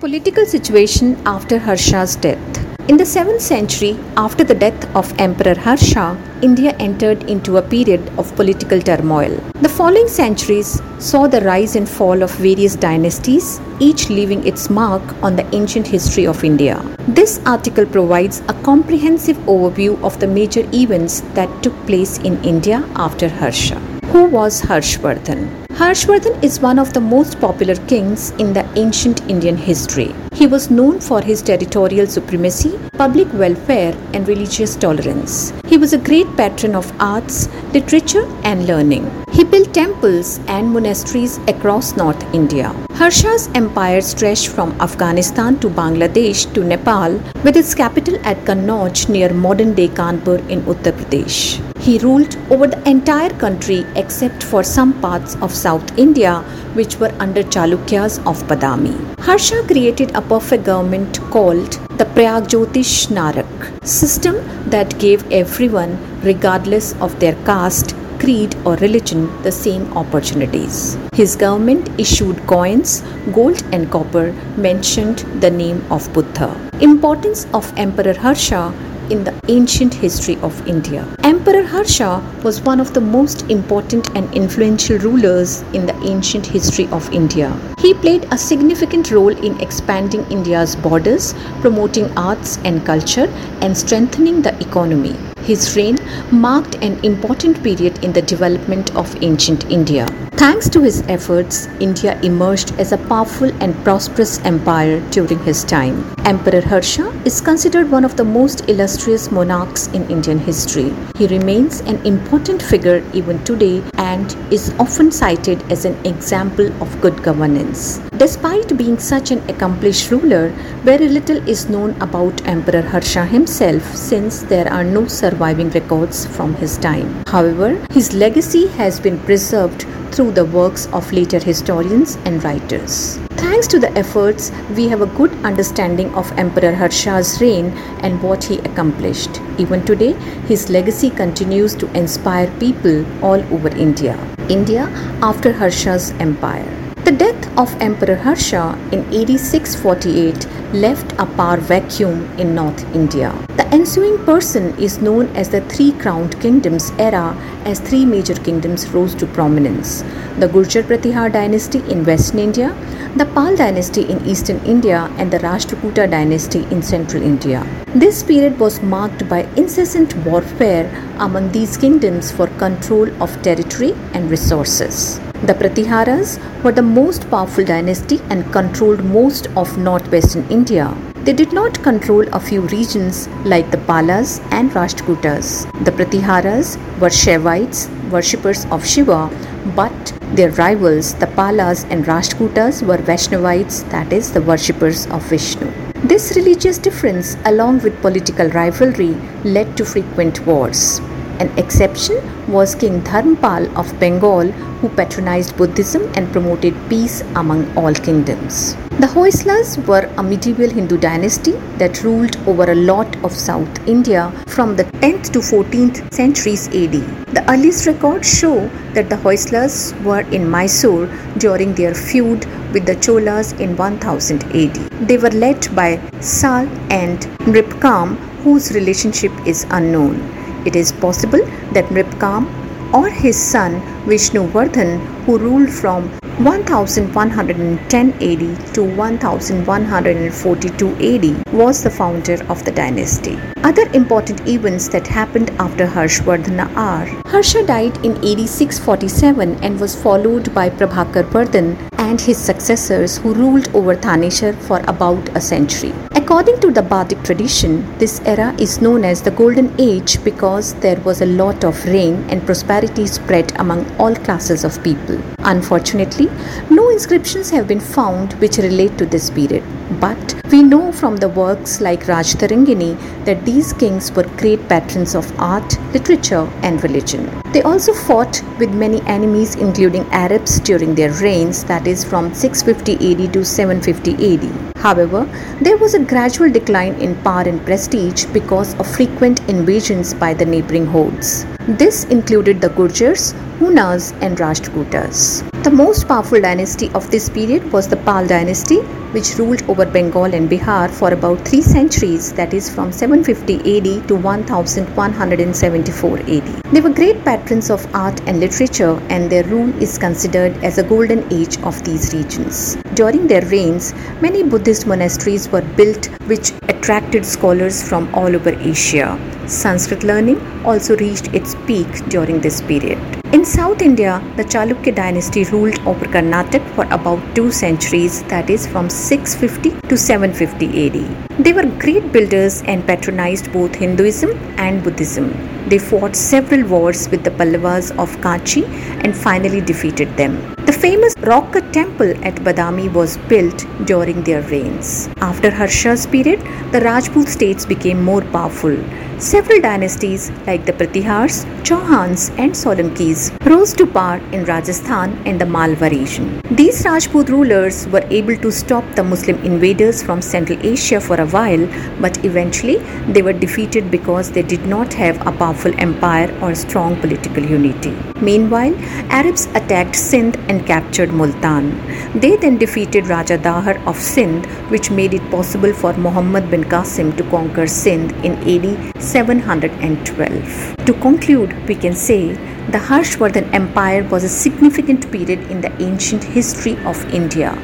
Political situation after Harsha's death. In the 7th century, after the death of Emperor Harsha, India entered into a period of political turmoil. The following centuries saw the rise and fall of various dynasties, each leaving its mark on the ancient history of India. This article provides a comprehensive overview of the major events that took place in India after Harsha. Who was Harshvardhan? Harshvardhan is one of the most popular kings in the ancient Indian history. He was known for his territorial supremacy, public welfare, and religious tolerance. He was a great patron of arts, literature, and learning. He built temples and monasteries across North India. Harsha's empire stretched from Afghanistan to Bangladesh to Nepal, with its capital at Kannauj near modern day Kanpur in Uttar Pradesh. He ruled over the entire country except for some parts of South India, which were under Chalukyas of Badami. Harsha created a perfect government called the Pragjyotish Narak system that gave everyone, regardless of their caste, creed, or religion, the same opportunities. His government issued coins, gold and copper mentioned the name of Buddha. Importance of Emperor Harsha in the ancient history of India. Emperor Harsha was one of the most important and influential rulers in the ancient history of India. He played a significant role in expanding India's borders, promoting arts and culture, and strengthening the economy. His reign marked an important period in the development of ancient India. Thanks to his efforts, India emerged as a powerful and prosperous empire during his time. Emperor Harsha is considered one of the most illustrious monarchs in Indian history. He remains an important figure even today and is often cited as an example of good governance. Despite being such an accomplished ruler, very little is known about Emperor Harsha himself since there are no surviving records from his time. However, his legacy has been preserved through the works of later historians and writers. Thanks to the efforts, we have a good understanding of Emperor Harsha's reign and what he accomplished. Even today, his legacy continues to inspire people all over India. India after Harsha's empire. The death of Emperor Harsha in 8648 left a power vacuum in North India. The ensuing person is known as the Three Crowned Kingdoms era as three major kingdoms rose to prominence. The Gurjar Pratihar dynasty in western India, the Pal dynasty in eastern India and the Rashtrakuta dynasty in central India. This period was marked by incessant warfare among these kingdoms for control of territory and resources. The Pratiharas were the most powerful dynasty and controlled most of northwestern India. They did not control a few regions like the Palas and Rashtrakutas. The Pratiharas were Shaivites, worshippers of Shiva, but their rivals, the Palas and Rashtrakutas, were Vaishnavites, that is, the worshippers of Vishnu. This religious difference, along with political rivalry, led to frequent wars. An exception was King Dharmpal of Bengal, who patronized Buddhism and promoted peace among all kingdoms. The Hoysalas were a medieval Hindu dynasty that ruled over a lot of South India from the 10th to 14th centuries AD. The earliest records show that the Hoysalas were in Mysore during their feud with the Cholas in 1000 AD. They were led by Sal and Nripkam, whose relationship is unknown. It is possible that Nripkam or his son Vishnuvardhan, who ruled from 1110 AD to 1142 AD, was the founder of the dynasty. Other important events that happened after Harshvardhana are Harsha died in AD 647 and was followed by Prabhakar Vardhan and his successors who ruled over Thanishar for about a century. According to the Vedic tradition, this era is known as the Golden Age because there was a lot of rain and prosperity spread among all classes of people. Unfortunately, no inscriptions have been found which relate to this period, but we know from the works like Rajtarangini that these kings were great patrons of art, literature, and religion. They also fought with many enemies, including Arabs, during their reigns, that is, from 650 AD to 750 AD. However, there was a gradual decline in power and prestige because of frequent invasions by the neighboring hordes. This included the Gurjars, Hunas, and Rashtrakutas. The most powerful dynasty of this period was the Pal dynasty, which ruled over Bengal and Bihar for about three centuries, that is, from 750 AD to 1174 AD. They were great patrons of art and literature, and their rule is considered as a golden age of these regions. During their reigns, many Buddhist monasteries were built, which attracted scholars from all over Asia. Sanskrit learning also reached its peak during this period. In South India, the Chalukya dynasty ruled over Karnataka for about two centuries, that is, from 650 to 750 AD. They were great builders and patronized both Hinduism and Buddhism. They fought several wars with the Pallavas of Kanchi and finally defeated them. The famous rock temple at Badami was built during their reigns. After Harsha's period, the Rajput states became more powerful. Several dynasties like the Pratihars, Chauhans, and Solankis rose to power in Rajasthan and the Malwa region. These Rajput rulers were able to stop the Muslim invaders from Central Asia for a while, but eventually they were defeated because they did not have a powerful empire or strong political unity. Meanwhile, Arabs attacked Sindh and captured Multan. They then defeated Raja Dahar of Sindh, which made it possible for Muhammad bin Qasim to conquer Sindh in AD 712. To conclude, we can say the Harshvardhan Empire was a significant period in the ancient history of India.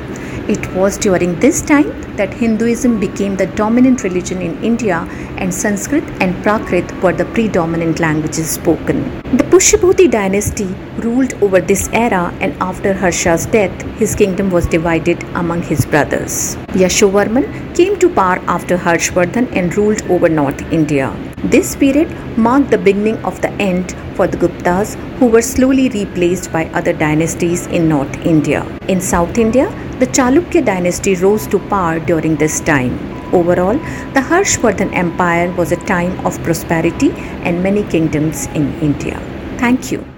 It was during this time that Hinduism became the dominant religion in India and Sanskrit and Prakrit were the predominant languages spoken. The Pushyabhuti dynasty ruled over this era and after Harsha's death, his kingdom was divided among his brothers. Yashovarman came to power after Harshvardhan and ruled over North India. This period marked the beginning of the end for the Guptas, who were slowly replaced by other dynasties in North India. In South India, the Chalukya dynasty rose to power during this time. Overall, the Harshvardhan Empire was a time of prosperity and many kingdoms in India. Thank you.